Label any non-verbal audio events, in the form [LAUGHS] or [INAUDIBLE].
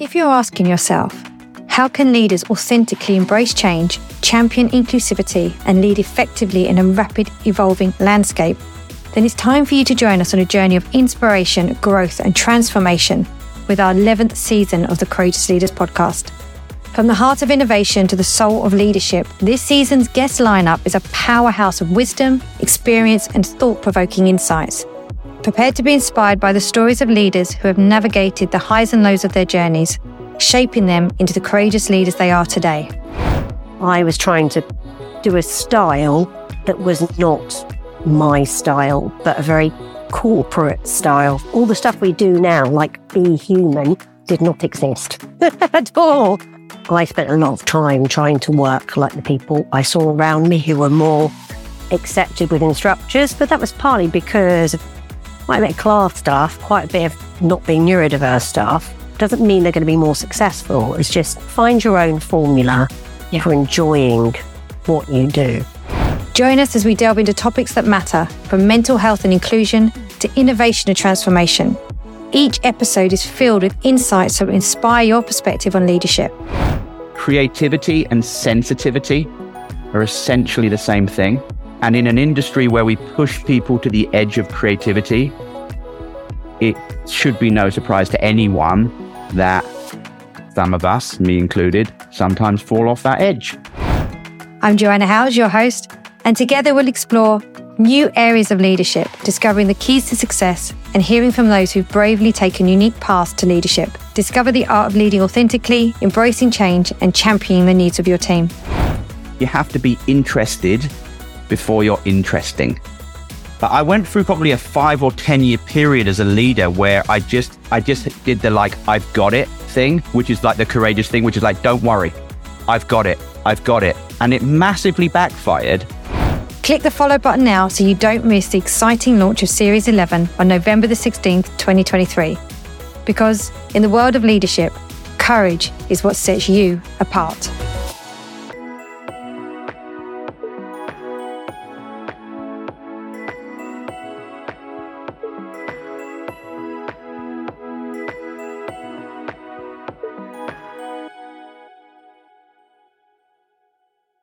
If you're asking yourself, how can leaders authentically embrace change, champion inclusivity, and lead effectively in a rapid evolving landscape? Then it's time for you to join us on a journey of inspiration, growth, and transformation with our 11th season of the Courageous Leaders podcast. From the heart of innovation to the soul of leadership, this season's guest lineup is a powerhouse of wisdom, experience, and thought provoking insights. Prepared to be inspired by the stories of leaders who have navigated the highs and lows of their journeys, shaping them into the courageous leaders they are today. I was trying to do a style that was not my style, but a very corporate style. All the stuff we do now, like be human, did not exist [LAUGHS] at all. I spent a lot of time trying to work like the people I saw around me who were more accepted within structures, but that was partly because of quite a bit of class stuff, quite a bit of not being neurodiverse stuff. Doesn't mean they're going to be more successful. It's just find your own formula yeah. for enjoying what you do. Join us as we delve into topics that matter, from mental health and inclusion to innovation and transformation. Each episode is filled with insights that will inspire your perspective on leadership. Creativity and sensitivity are essentially the same thing. And in an industry where we push people to the edge of creativity, it should be no surprise to anyone that some of us, me included, sometimes fall off that edge. I'm Joanna Howes, your host, and together we'll explore new areas of leadership, discovering the keys to success and hearing from those who've bravely taken unique paths to leadership. Discover the art of leading authentically, embracing change, and championing the needs of your team. You have to be interested before you're interesting. But I went through probably a five or ten year period as a leader where I just I just did the like I've got it thing, which is like the courageous thing, which is like, don't worry. I've got it. I've got it. And it massively backfired Click the follow button now so you don't miss the exciting launch of Series 11 on November the 16th, 2023. Because in the world of leadership, courage is what sets you apart.